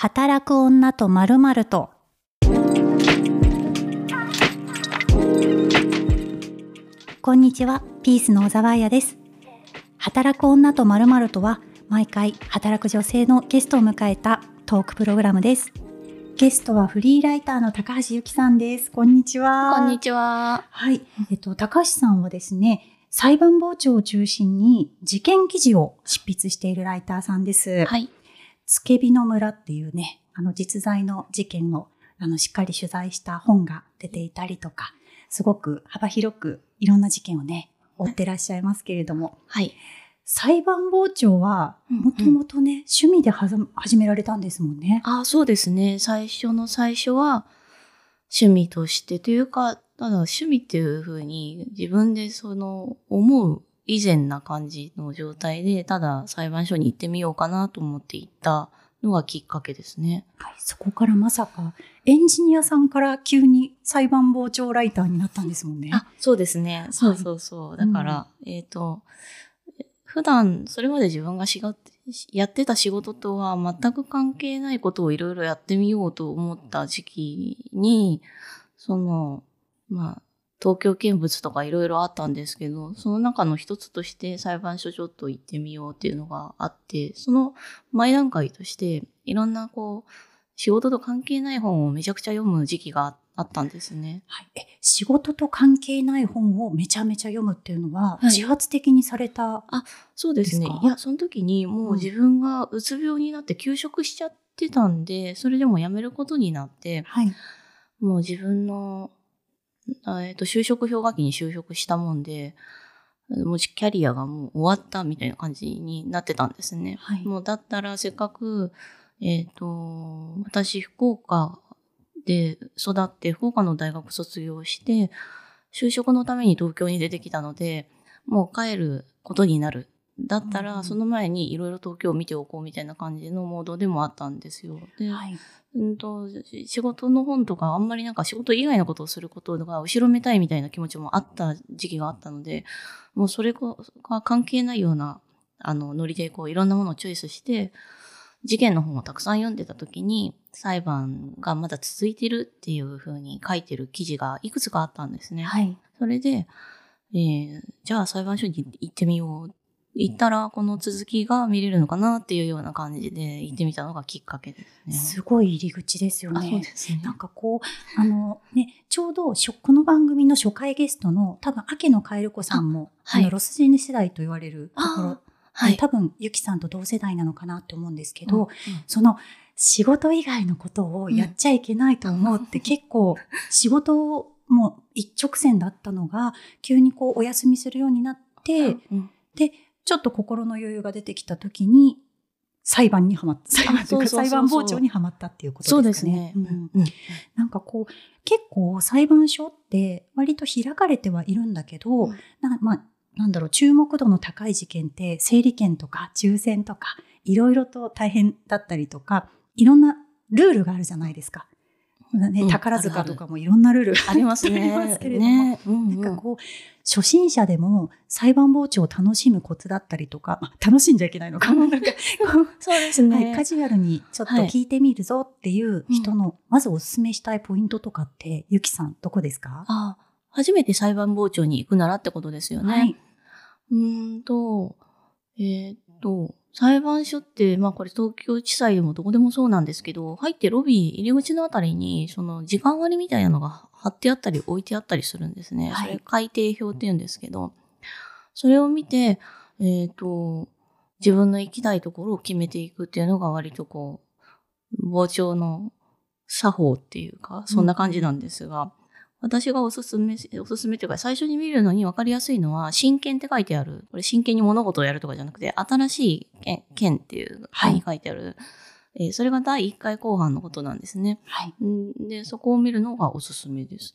働く女と〇〇と。こんにちは、ピースの小沢彩です。働く女と〇〇とは、毎回働く女性のゲストを迎えたトークプログラムです。ゲストはフリーライターの高橋由紀さんです。こんにちは。こんにちは。はい。えっと、高橋さんはですね、裁判傍聴を中心に事件記事を執筆しているライターさんです。はい。つけびの村っていうね、あの実在の事件をあのしっかり取材した本が出ていたりとか、すごく幅広くいろんな事件をね、追ってらっしゃいますけれども、はい。裁判傍聴はうんうんもともとね、趣味で始められたんですもんね。あ、そうですね。最初の最初は趣味としてというか、ただ趣味っていうふうに自分でその思う以前な感じの状態で、ただ裁判所に行ってみようかなと思って行ったのがきっかけですね。はい、そこからまさかエンジニアさんから急に裁判傍聴ライターになったんですもんね。あ、そうですね。そうそうそう。だから、えっ、と、普段それまで自分がしがやってた仕事とは全く関係ないことをいろいろやってみようと思った時期に、その、まあ、東京見物とかいろいろあったんですけど、その中の一つとして裁判所ちょっと行ってみようっていうのがあって、その前段階としていろんなこう、仕事と関係ない本をめちゃくちゃ読む時期があったんですね。はい、え仕事と関係ない本をめちゃめちゃ読むっていうのは、はい自発的にされた。そうですねですか？いや、その時にもう自分がうつ病になって休職しちゃってたんで、それでも辞めることになって、はい。もう自分の、あえっ、と、就職氷河期に就職したもんで、もうキャリアがもう終わったみたいな感じになってたんですね。はい。もうだったらせっかく、えっ、と、私、福岡で育って、福岡の大学卒業して、就職のために東京に出てきたので、もう帰ることになる。だったら、うんその前にいろいろ東京を見ておこうみたいな感じのモードでもあったんですよ。で、はい。うんと、し仕事の本とか、あんまりなんか仕事以外のことをすることが後ろめたいみたいな気持ちもあった時期があったので、もうそれが関係ないような、あの、ノリでこういろんなものをチョイスして、事件の本をたくさん読んでた時に、裁判がまだ続いてるっていうふうに書いてる記事がいくつかあったんですね。はい。それで、えーじゃあ裁判所に行ってみよう。行ったらこの続きが見れるのかなっていうような感じで行ってみたのがきっかけですね。すごい入り口ですよあそうね。ですね。なんかこう、あのね、ちょうどこの番組の初回ゲストの多分、明野カエル子さんも、あ,、はいの、ロスジェネ世代と言われるところあ、はい。多分、ゆきさんと同世代なのかなって思うんですけど、うんうんその仕事以外のことをやっちゃいけないと思うって 結構仕事も一直線だったのが急にこうお休みするようになって、うんで、ちょっと心の余裕が出てきた時に裁判にはまった。裁判傍聴にはまったっていうことそうですすね。。ねうんうんなんかこう結構裁判所って割と開かれてはいるんだけど、うんなまあなんだろう、注目度の高い事件って、整理券とか抽選とか、いろいろと大変だったりとか、いろんなルールがあるじゃないですか。ねうん宝塚とかもいろんなルールありますね。ありますけれども、ね。うんうんなんかこう、初心者でも裁判傍聴を楽しむコツだったりとか、まあ、楽しんじゃいけないのかな。なんかこう そうですはい、ね。カジュアルにちょっと聞いてみるぞっていう人の、まずおすすめしたいポイントとかって、ゆきさん、どこですか？あ初めて裁判傍聴に行くならってことですよね。はい。うーんと、えーっと、裁判所って、まあこれ東京地裁でもどこでもそうなんですけど、入ってロビー、入り口のあたりに、その時間割みたいなのが貼ってあったり置いてあったりするんですね。はいそれ改定表って言うんですけど、それを見て、えーっと、自分の行きたいところを決めていくっていうのが割とこう、傍聴の作法っていうか、そんな感じなんですが、私がおすすめ、おすすめというか、最初に見るのに分かりやすいのは、真剣って書いてある。これ真剣に物事をやるとかじゃなくて、新しい剣剣っていうはいに書いてある。えーそれが第1回後半のことなんですね。はい。んで、そこを見るのがおすすめです。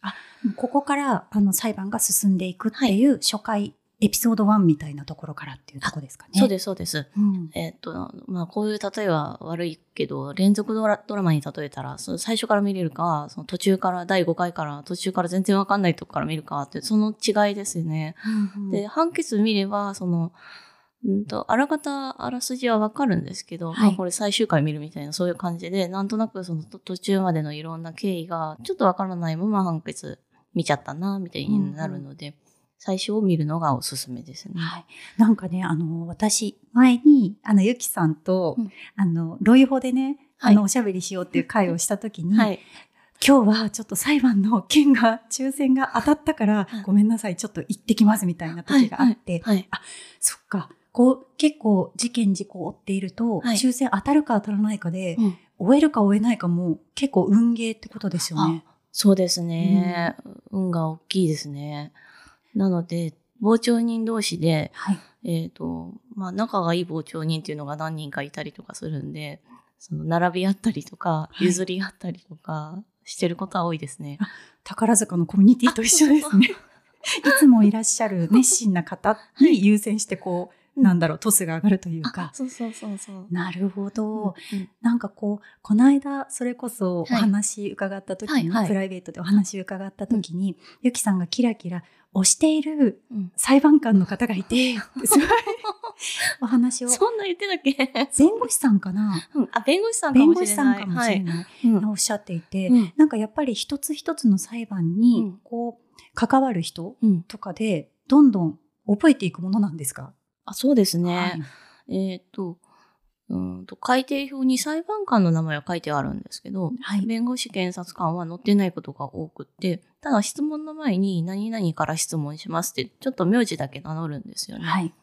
ここからあの裁判が進んでいくっていう初回、エピソード1みたいなところからっていうところですかね。そうです、そうです。うん。えーっと、まあ、こういう例えは悪いけど、連続ドラドラマに例えたら、その最初から見れるか、その途中から、第5回から、途中から全然わかんないとこから見るかって、その違いですよね。うんで、判決見れば、その、うんと、あらかたあらすじはわかるんですけど、はいまあこれ最終回見るみたいなそういう感じで、なんとなくそのと途中までのいろんな経緯がちょっとわからないまま判決見ちゃったな、みたいになるので、最初を見るのがおすすめですね。はい。なんかね、あの、私、前に、あの、ゆきさんと、うんあの、ロイホでね、はいあの、おしゃべりしようっていう会をしたときに、はい。今日はちょっと裁判の件が、抽選が当たったから、はいごめんなさい、ちょっと行ってきますみたいな時があって、はい。そっか、こう、結構事件事故を追っていると、はい抽選当たるか当たらないかで、うん終えるか終えないかも結構運ゲーってことですよね。そうですね、運が大きいですね。なので、傍聴人同士で、はい。えっ、と、まあ、仲がいい傍聴人っていうのが何人かいたりとかするんで、その、並び合ったりとか、はい譲り合ったりとか、してることは多いですね。宝塚のコミュニティと一緒ですね。いつもいらっしゃる熱心な方に優先してこう、うんなんだろう、トスが上がるというか。そうそうそうそう。なるほど。うんなんかこう、この間、それこそおはい話伺った時に、はいはいプライベートでお話伺った時に、ゆきさんがキラキラ推しているうん裁判官の方がいて、すごいお話を。そんな言ってたっけ？弁護士さんかな？うんあ、弁護士さんか弁もしれない。護士さんかもしれない。はい。うんおっしゃっていて、うんなんかやっぱり一つ一つの裁判うにん、こう、関わる人うん。とかで、どんどん覚えていくものなんですか？あ、そうですはいね。えっ、と、うーんと、改定表に裁判官の名前は書いてあるんですけど、はい。弁護士検察官は載ってないことが多くって、ただ質問の前に何々から質問しますって、ちょっと名字だけ名乗るんですよね。はい。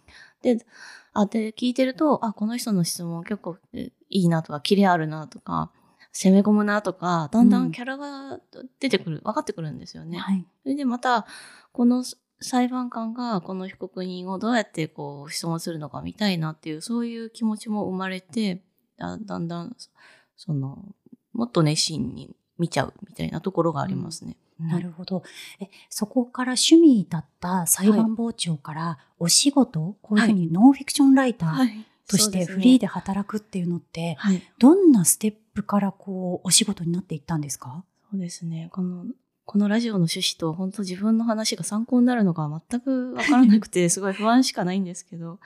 で、あ、で、聞いてると、あ、この人の質問結構えいいなとか、キレあるなとか、攻め込むなとか、だんだうんんキャラが出てくる、分かってくるんですよね。はい。それでまた、この裁判官がこの被告人をどうやってこう質問するのか見たいなっていう、そういう気持ちも生まれて、だだんだん、その、もっと熱心に見ちゃうみたいなところがありますね。なるほど。え、そこから趣味だった裁判傍聴からお仕事、こういうふうにノンフィクションライターはい。としてフリーで働くっていうのって、はい。どんなステップからこうお仕事になっていったんですか？そうですね。この、このラジオの趣旨と本当自分の話が参考になるのか全くわからなくて、すごい不安しかないんですけど、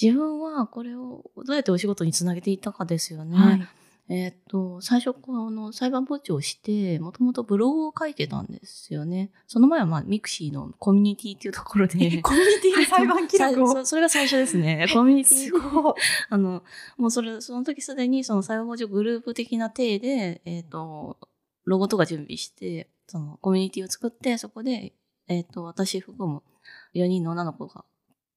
自分はこれをどうやってお仕事につなげていったかですよね。はい。えーっと、最初、この裁判傍聴をして、もともとブログを書いてたんですよね。その前は、まあ、ミクシーのコミュニティっていうところで。コミュニティで 裁判記録を？そそれが最初ですね。コミュニティすごい。あの、もうそれ、その時すでにその裁判傍聴グループ的な体で、えっ、と、ロゴとか準備して、そのコミュニティを作って、そこで、えっ、と、私含む4人の女の子が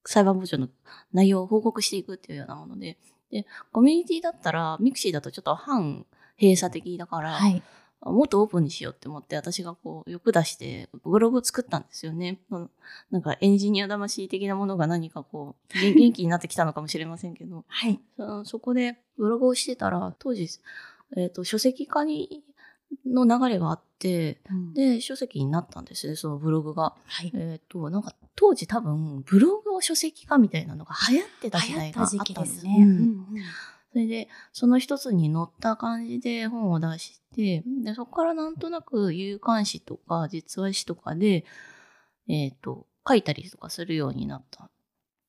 裁判傍聴の内容を報告していくっていうようなもので、で、コミュニティだったら、ミクシーだとちょっと半閉鎖的だから、はい。もっとオープンにしようって思って、私がこう、欲出して、ブログを作ったんですよね。うんなんかエンジニア魂的なものが何かこう、元 元気になってきたのかもしれませんけど、はい。そそこでブログをしてたら、当時、えっ、と、書籍化に、の流れがあって、うんで、書籍になったんですね、そのブログが。はい。えっ、と、なんか当時多分、ブログを書籍化みたいなのが流行ってた時代があったんですすね。うんうんそれで、その一つに載った感じで本を出して、で、そこからなんとなく有刊誌とか実話誌とかで、えっ、と、書いたりとかするようになった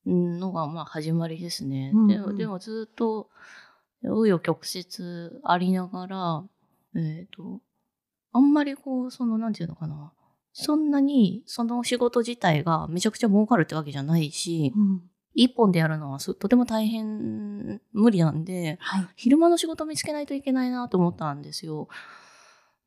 のが、まあ始まりですね。うんうんでもでもずっと、紆余曲折ありながら、えっ、と、あんまりこう、その、なんていうのかな。そんなに、その仕事自体がめちゃくちゃ儲かるってわけじゃないし、うん一本でやるのはすとても大変、無理なんで、はい。昼間の仕事見つけないといけないなと思ったんですよ。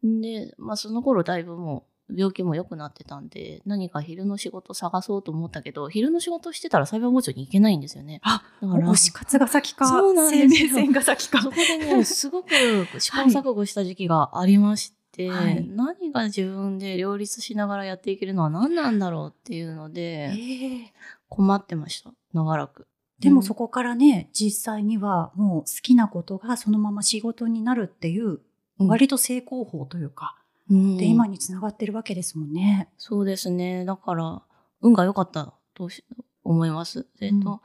で、まあその頃だいぶもう病気も良くなってたんで、何か昼の仕事探そうと思ったけど、昼の仕事してたら裁判傍聴に行けないんですよね。あ、だから推し活が先か、そうなん生ですよ命線が先かそ。こでね、すごく 試行錯誤した時期がありまして、はい何が自分で両立しながらやっていけるのは何なんだろうっていうのえで、え困ってました。長らく。でもそこからね、実際にはもう好きなことがそのまま仕事になるっていう、うん割と成功法というか、うんで、今につながってるわけですもんね。そうですね。だから、運が良かったとし思います。えっ、と、うん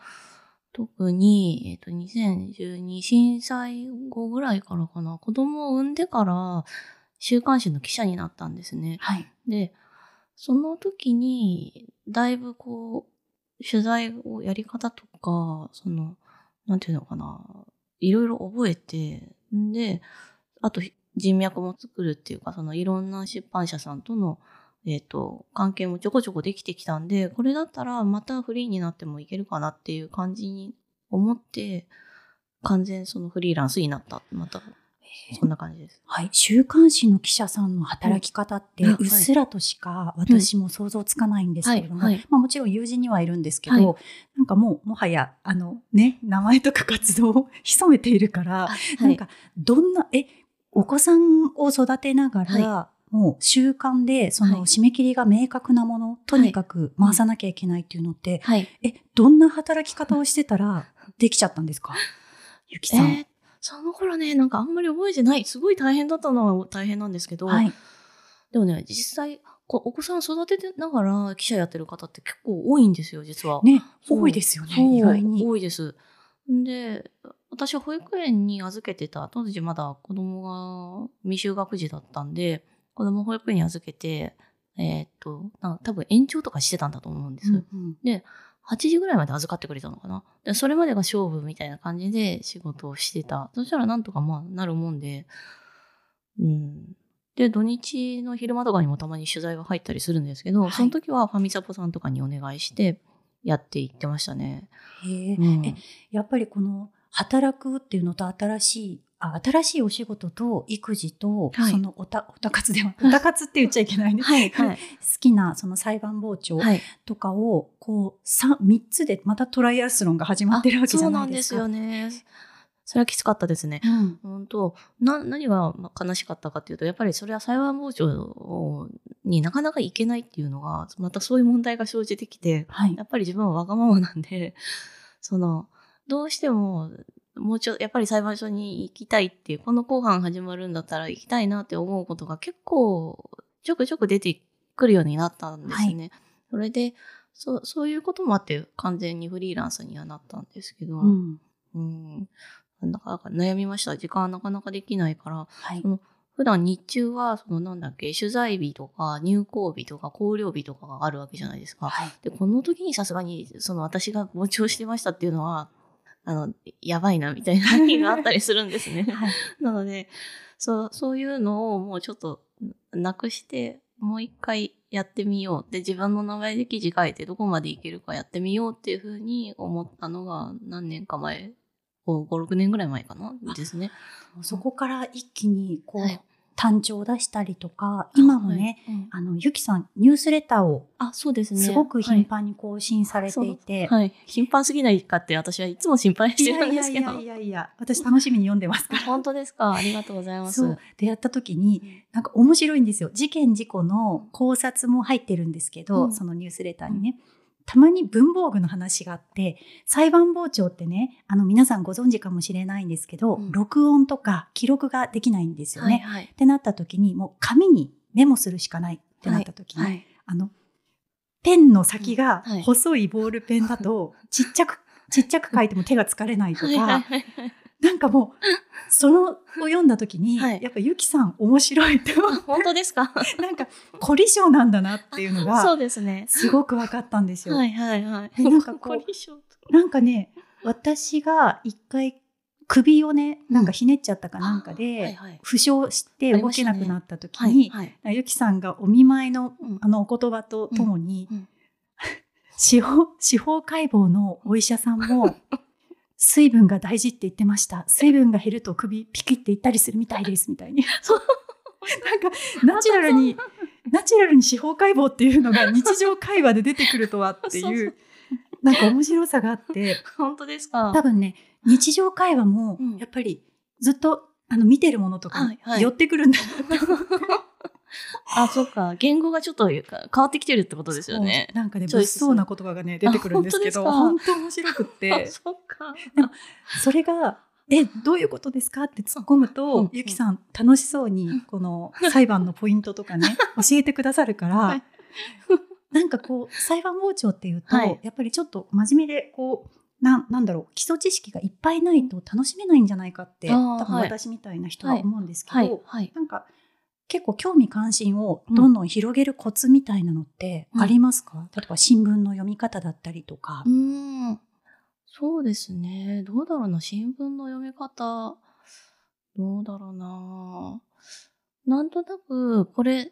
特に、えっ、と、2012震災後ぐらいからかな、子供を産んでから週刊誌の記者になったんですね。はい。で、その時に、だいぶこう、取材をやり方とか、その、なんていうのかな、いろいろ覚えて、んで、あと人脈も作るっていうか、そのいろんな出版社さんとの、えっ、と、関係もちょこちょこできてきたんで、これだったらまたフリーになってもいけるかなっていう感じに思って、完全そのフリーランスになった。またそんな感じです。はい。週刊誌の記者さんの働き方って、うっすらとしか私も想像つかないんですけれども、まあもちろん友人にはいるんですけど、はい、なんかもう、もはや、あのね、名前とか活動を潜めているから、はい、なんか、どんな、え、お子さんを育てながら、もう習慣で、その締め切りが明確なもの、とにかく回さなきゃいけないっていうのって、はい、え、どんな働き方をしてたら できちゃったんですか？ゆきさん。えーその頃ね、なんかあんまり覚えてない。すごい大変だったのは大変なんですけど、はい、でもね、実際、こうお子さん育ててながら記者やってる方って結構多いんですよ、実は。ね、多いですよね、意外に。多いです。で、私は保育園に預けてた、当時まだ子供が未就学児だったんで、子供保育園に預けて、えー、っと、多分延長とかしてたんだと思うんです。うんうん、で、8時ぐらいまで預かってくれたのかな。でそれまでが勝負みたいな感じで仕事をしてた。そしたらなんとかまあなるもんで、うん。で、土日の昼間とかにもたまに取材が入ったりするんですけど、はい、その時はファミサポさんとかにお願いしてやっていってましたね。へえ、うん、え、やっぱりこの働くっていうのと新しいあ新しいお仕事と育児と、はい、そのおた、おたかつでは、おたかつって言っちゃいけないね。はい、はい、好きなその裁判傍聴とかを、こう、三、三つでまたトライアスロンが始まってるわけじゃないですか。そうなんですよね。それはきつかったですね。うん、本当な、何が悲しかったかっていうと、やっぱりそれは裁判傍聴になかなか行けないっていうのが、またそういう問題が生じてきて、はい、やっぱり自分はわがままなんで、その、どうしてももうちょっと、やっぱり裁判所に行きたいっていう、この後半始まるんだったら行きたいなって思うことが結構、ちょくちょく出てくるようになったんですね。はい、それで、そう、そういうこともあって完全にフリーランスにはなったんですけど、うん。うん、なかなか悩みました。時間はなかなかできないから、はい、その普段日中は、そのなんだっけ、取材日とか入校日とか考慮日とかがあるわけじゃないですか。はい、で、この時にさすがに、その私が傍聴してましたっていうのは、あの、やばいなみたいな日があったりするんですね。はい、なので、そう、そういうのをもうちょっとなくして、もう一回やってみよう。で、自分の名前で記事書いてどこまでいけるかやってみようっていうふうに思ったのが何年か前、5、6年ぐらい前かなですね。そこから一気にこう、はい単調を出したりとか、今もね、はいうん、あの、ゆきさん、ニュースレターを、あ、そうですね。すごく頻繁に更新されていて、はい、はい、頻繁すぎないかって私はいつも心配してるんですけど。いやいやいやいや、私楽しみに読んでますから。本当ですか？ありがとうございます。そう。出会った時に、なんか面白いんですよ。事件事故の考察も入ってるんですけど、うん、そのニュースレターにね。たまに文房具の話があって、裁判傍聴ってね、あの皆さんご存知かもしれないんですけど、うん、録音とか記録ができないんですよね。はいはい、ってなった時に、もう紙にメモするしかないってなった時に、はい。はい、あの、ペンの先が細いボールペンだと、ちっちゃく、ちっちゃく書いても手が疲れないとか、なんかもう、そのを読んだ時に、はい、やっぱゆきさん面白いって本当ですか？なんか、凝り性なんだなっていうのが、そうですね。すごく分かったんですよ。はいはいはい。なんかこう、なんかね、私が一回首をね、なんかひねっちゃったかなんかで、負傷して動けなくなった時に、ゆきさんがお見舞いの、あのお言葉とともに、司法、司法解剖のお医者さんも、水分が大事って言ってました。水分が減ると首ピキっていったりするみたいです、みたいに。なんか、ナチュラルに、ナチュラルに司法解剖っていうのが日常会話で出てくるとはっていう、なんか面白さがあって。本当ですか？多分ね、日常会話も、やっぱりずっと、あの、見てるものとか、寄ってくるんだ あ、そっか。言語がちょっと変わってきてるってことですよね。なんかね、物騒な言葉がね、出てくるんですけど、本当面白くって。そっか。でも、それが、え、どういうことですかって突っ込むと、ゆきさん楽しそうに、この裁判のポイントとかね、教えてくださるから、なんかこう、裁判傍聴っていうと、やっぱりちょっと真面目で、こう、ななんだろう基礎知識がいっぱいないと楽しめないんじゃないかって多分私みたいな人は思うんですけど、なんか結構興味関心をどんどん広げるコツみたいなのってありますか、例えば新聞の読み方だったりとか。うん。そうですね。どうだろうな。新聞の読み方、どうだろうな。なんとなく、これ、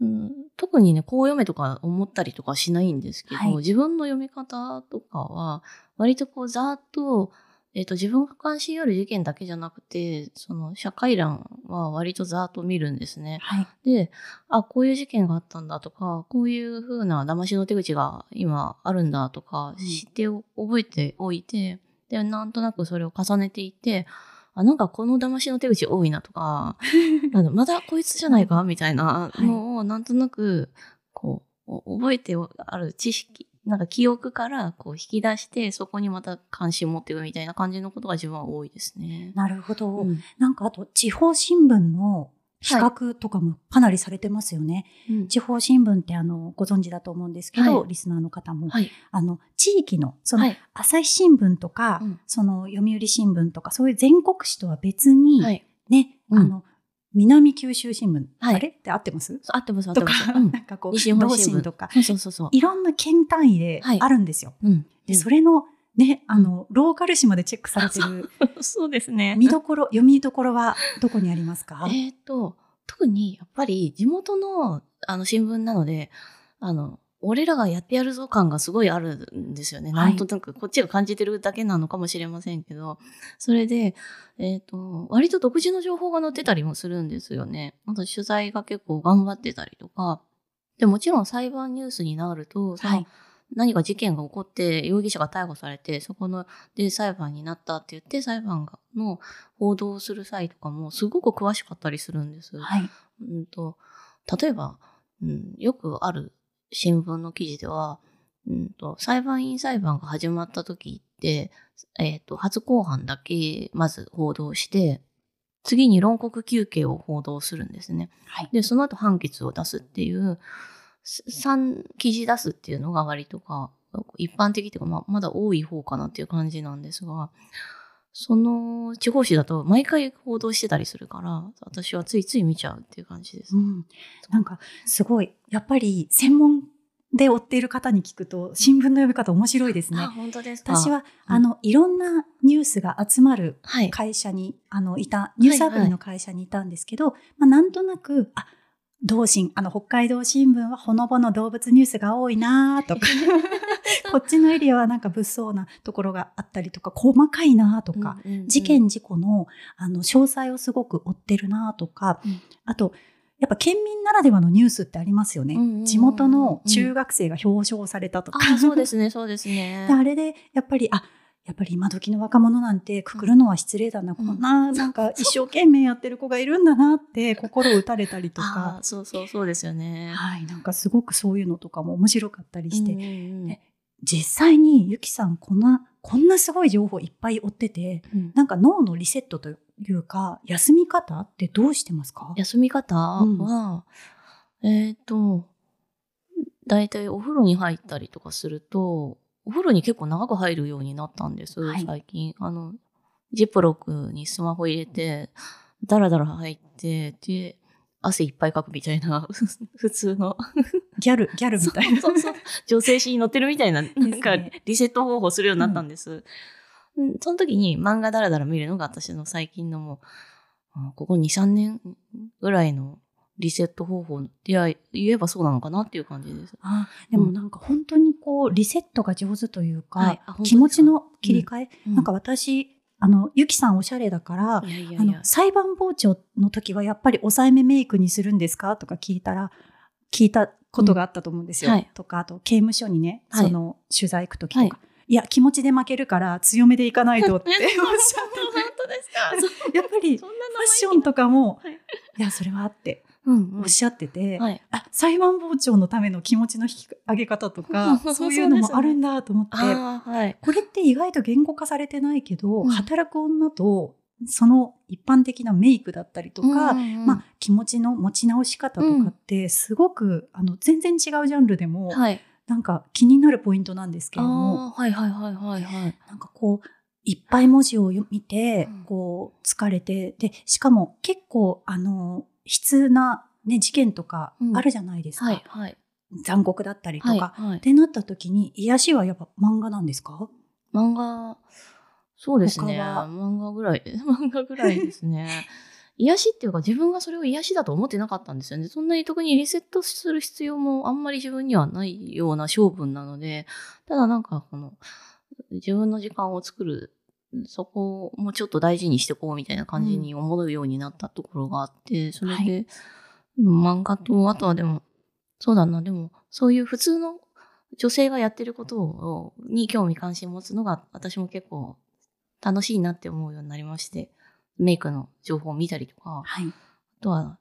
うん、特にね、こう読めとか思ったりとかしないんですけど、はい自分の読み方とかは、割とこう、ざーっと、えっ、と、自分が関心ある事件だけじゃなくて、その、社会欄は割とざーっと見るんですね。はい。で、あ、こういう事件があったんだとか、こういう風な騙しの手口が今あるんだとか、うん知ってお覚えておいて、で、なんとなくそれを重ねていって、あ、なんかこの騙しの手口多いなとか、あのまだこいつじゃないかみたいなのをなんとなく、こう、お覚えてある知識、なんか記憶からこう引き出して、そこにまた関心持っていくみたいな感じのことが自分は多いですね。なるほど。うんなんかあと、地方新聞の比較とかもかなりされてますよね。うん地方新聞ってあの、ご存知だと思うんですけど、はいリスナーの方も。はい。あの、地域の、その、はい。朝日新聞とか、うんその、読売新聞とか、そういう全国紙とは別に、はい。ね、うんあの、南九州新聞、はい。あれって合ってます？合ってます、合っとかてます。、うん。なんかこう、西日本同新聞。心とか、そうそうそうそう。いろんな県単位ではい。あるんですよ。うん。で、それの、ね、あの、ローカル紙までチェックされてる、そうですね。見どころ、読みどころはどこにありますか？えっ、と、特にやっぱり地元のあの新聞なので、あの、俺らがやってやるぞ感がすごいあるんですよね。はいなんとなくこっちが感じてるだけなのかもしれませんけど、それで、えっ、と、割と独自の情報が載ってたりもするんですよね。あと取材が結構頑張ってたりとか、でもちろん裁判ニュースになると、はい。何か事件が起こって容疑者が逮捕されてそこので裁判になったって言って裁判がの報道をする際とかもすごく詳しかったりするんです。はい。うんと例えば、うん、よくある新聞の記事では、うん、と裁判員裁判が始まった時って、えっと初公判だけまず報道して次に論告求刑を報道するんですね。はい。で、その後判決を出すっていう、3記事出すっていうのが割とか、一般的っていうか、まあ、まだ多い方かなっていう感じなんですが、その地方紙だと毎回報道してたりするから、私はついつい見ちゃうっていう感じですう。ん。なんか、すごい、やっぱり、専門で追っている方に聞くと、新聞の読み方面白いですねあ、。本当ですか？私は、うんあの、いろんなニュースが集まるはい。会社に、あの、いた、ニュースアプリの会社にいたんですけど、まあ、なんとなく、あ、同心、あの、北海道新聞はほのぼの動物ニュースが多いなとか、こっちのエリアはなんか物騒なところがあったりとか、細かいなとか、うんうんうん。事件事故の、あの、詳細をすごく追ってるなとか、うん。あと、やっぱ県民ならではのニュースってありますよね。うんうんうんうん。地元の中学生が表彰されたとか。あ、そうですね、そうですね。で。あれで、やっぱり、あ、やっぱり今時の若者なんてくくるのは失礼だな、うん。こんな、なんか一生懸命やってる子がいるんだなって心を打たれたりとあか、そうそうそうですよね。はい、なんかすごくそういうのとかも面白かったりして、うんうんうん。ね実際にゆきさんこんな、こんなすごい情報いっぱい追ってて、うん。なんか脳のリセットというか、休み方ってどうしてますか？休み方は、えっ、と、だいたいお風呂に入ったりとかすると、お風呂に結構長く入るようになったんです、はい最近。あの、ジップロックにスマホ入れて、ダラダラ入って、で、汗いっぱいかくみたいな、普通の。ギャル、ギャルみたいな。そうそう。女性誌に載ってるみたいな、なんかリセット方法するようになったんです。うんその時に漫画ダラダラ見るのが私の最近のもう、あここ2、3年ぐらいのリセット方法ってや言えばそうなのかなっていう感じです。あでもなんか本当にこう、リセットが上手というか、はい気持ちの切り替え、うん。なんか私、あの、ゆきさんおしゃれだから、いやいやいや、。あの裁判傍聴の時はやっぱり抑えめメイクにするんですか？とか聞いたら、聞いたことがあったと思うんですよ。うんはい。とか、あと刑務所にね、はい。その取材行く時とか、、はい。や、気持ちで負けるから強めでいかないとって おっしゃって。本当ですか？て、やっぱりファッションとかも、はい。いや、それはあっておっしゃってて、はい。あ裁判傍聴のための気持ちの引き上げ方とか、そういうのもあるんだと思って、ああ、はい。これって意外と言語化されてないけど、うん働く女とその一般的なメイクだったりとか、うんうんうんまあ、気持ちの持ち直し方とかってすごく、あの全然違うジャンルでも、はい。なんか気になるポイントなんですけれどもはいはいはいはいはい。なんかこういっぱい文字を読見て、うんこう疲れてでしかも結構あの筆なね、事件とかあるじゃないですか。はい、はい。残酷だったりとか。はい、はいっ。てなった時に、癒しはやっぱ漫画なんですか？漫画、そうですね。漫画ぐらい、漫画ぐらいですね。癒しっていうか自分がそれを癒しだと思ってなかったんですよね。そんなに特にリセットする必要もあんまり自分にはないような性分なので、ただなんかこの自分の時間を作る、そこもちょっと大事にしていこうみたいな感じに思うようになったところがあって、それで、漫画と、あとはでも、そうだな、でも、そういう普通の女性がやってることを、に興味関心持つのが、私も結構楽しいなって思うようになりまして、メイクの情報を見たりとか、はい。あとは、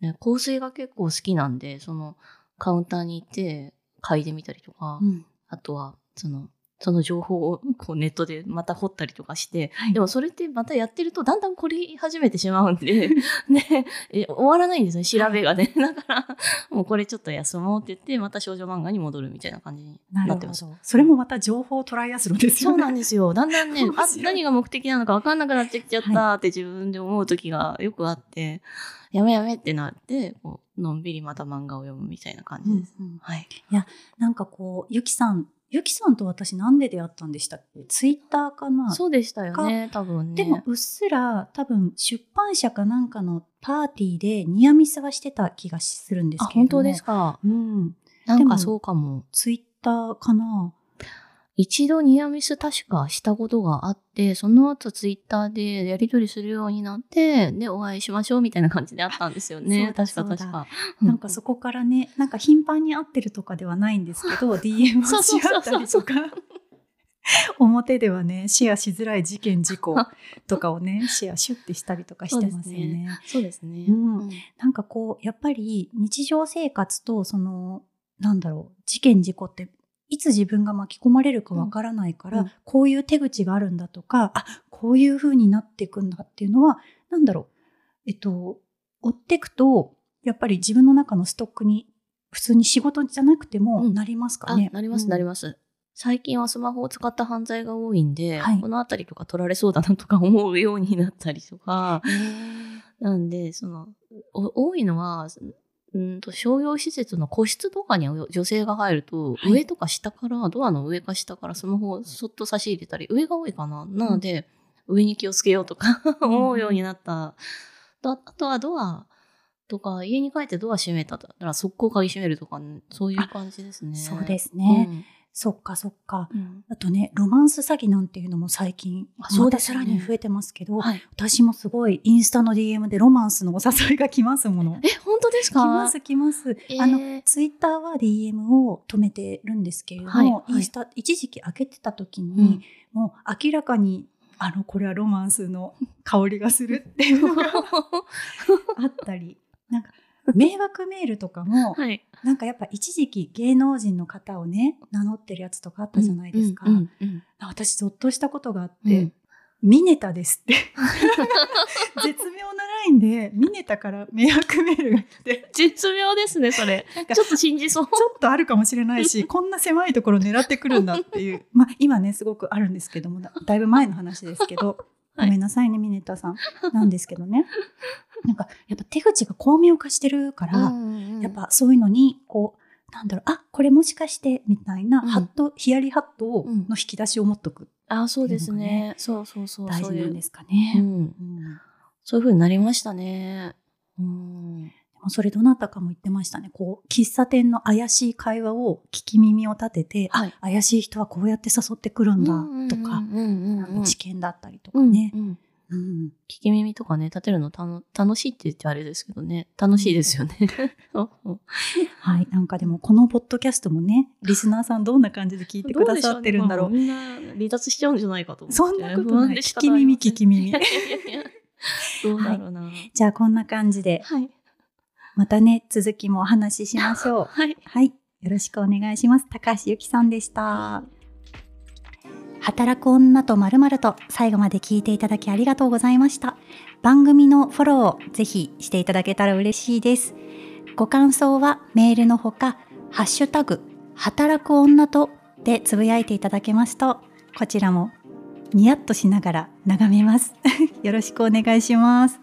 ね、香水が結構好きなんで、その、カウンターに行って、嗅いでみたりとか、うん。あとは、その、その情報をこうネットでまた掘ったりとかして、はいでもそれってまたやってるとだんだん凝り始めてしまうんで、ね、え終わらないんですね、調べがね。だから、もうこれちょっと休もうって言って、また少女漫画に戻るみたいな感じになってます。。それもまた情報をトライアスロンですよね。そうなんですよ。だんだんね面、あ何が目的なのか分かんなくなってきちゃったって自分で思う時がよくあって、やめやめってなって、こうのんびりまた漫画を読むみたいな感じです。うんうんはい。なんかこう、ゆきさん、ゆきさんと私なんで出会ったんでしたっけ？ツイッターかな？そうでしたよね、多分ね。でもうっすら多分出版社かなんかのパーティーでニアミスはしてた気がするんですあ、けれども。本当ですか？うん。なんかそうかも。ツイッターかな？一度ニアミス確かしたことがあって、その後ツイッターでやり取りするようになって、で、お会いしましょうみたいな感じであったんですよね。そうだ確か確か。なんかそこからね、なんか頻繁に会ってるとかではないんですけど、DM をし合ったりとか、表ではね、シェアしづらい事件事故 とかをね、シェアシュッてしたりとかしてますよね。そうですね。うんうんなんかこう、やっぱり日常生活とその、なんだろう、事件事故って、いつ自分が巻き込まれるかわからないから、うんうんこういう手口があるんだとか、あ、こういう風になっていくんだっていうのは、なんだろう、えっと、追っていくと、やっぱり自分の中のストックに、普通に仕事じゃなくてもうんなりますかあね。、なります、なります。最近はスマホを使った犯罪が多いんで、はいこのあたりとか取られそうだなとか思うようになったりとか、す。なんで、その、お多いのは、うんと商業施設の個室とかに女性が入ると、はい上とか下から、ドアの上か下からスマホをそっと差し入れたり、上が多いかな。なので、上に気をつけようとか思うようになった。とあとはドアとか、家に帰ってドア閉めたら速攻鍵閉めるとか、そういう感じですね。そうですね。うんそっかそっか。うんあとね、ロマンス詐欺なんていうのも最近、あそうですよねさらに増えてますけど、はい。私もすごいインスタの DM でロマンスのお誘いが来ますもの。え、本当ですか？来ます来ます。えーあの、ツイッターは DM を止めてるんですけれども、はいはいインスタ一時期開けてた時に、うんもう明らかに、あの、これはロマンスの香りがするっていうのが あったり、なんか、迷惑メールとかも、はい。なんかやっぱ一時期芸能人の方をね、名乗ってるやつとかあったじゃないですか。うんうんうん私ゾッとしたことがあっうんて、ミネタですって。絶妙なラインで、ミネタから迷惑メールが来て、絶妙ですね、それ。なんかちょっと信じそう。ちょっとあるかもしれないし、こんな狭いところ狙ってくるんだっていう。まあ今ね、すごくあるんですけども、だだいぶ前の話ですけど、はいごめんなさいね、ミネタさん。なんですけどね。なんか、やっぱ手口が巧妙化してるから、やっぱそういうのに、こう、なんだろう、あ、これもしかして、みたいな、うんハット、ヒヤリハットの引き出しを持っとく。あ、そうですね。そうそうそう。大事なんですかね。うん。うんそういう風になりましたね。うん。それどなたかも言ってましたね。こう、喫茶店の怪しい会話を聞き耳を立てて、はいあ、怪しい人はこうやって誘ってくるんだとか、知見だったりとかうんね。うんうん聞き耳とかね、立てるのたの楽しいって言ってあれですけどね。楽しいですよね。はい。なんかでも、このポッドキャストもね、リスナーさんどんな感じで聞いてくださってるんだろう。どうねみんな離脱しちゃうんじゃないかと思って。そんなことない。聞き耳、聞き耳 どうだろうな。じゃあ、こんな感じで、はい。またね、続きもお話ししましょう。はい。はい。よろしくお願いします。高橋由紀さんでした。働く女とまるまると最後まで聞いていただきありがとうございました。番組のフォローをぜひしていただけたら嬉しいです。ご感想はメールのほか、ハッシュタグ、働く女とでつぶやいていただけますと、こちらもニヤッとしながら眺めます。よろしくお願いします。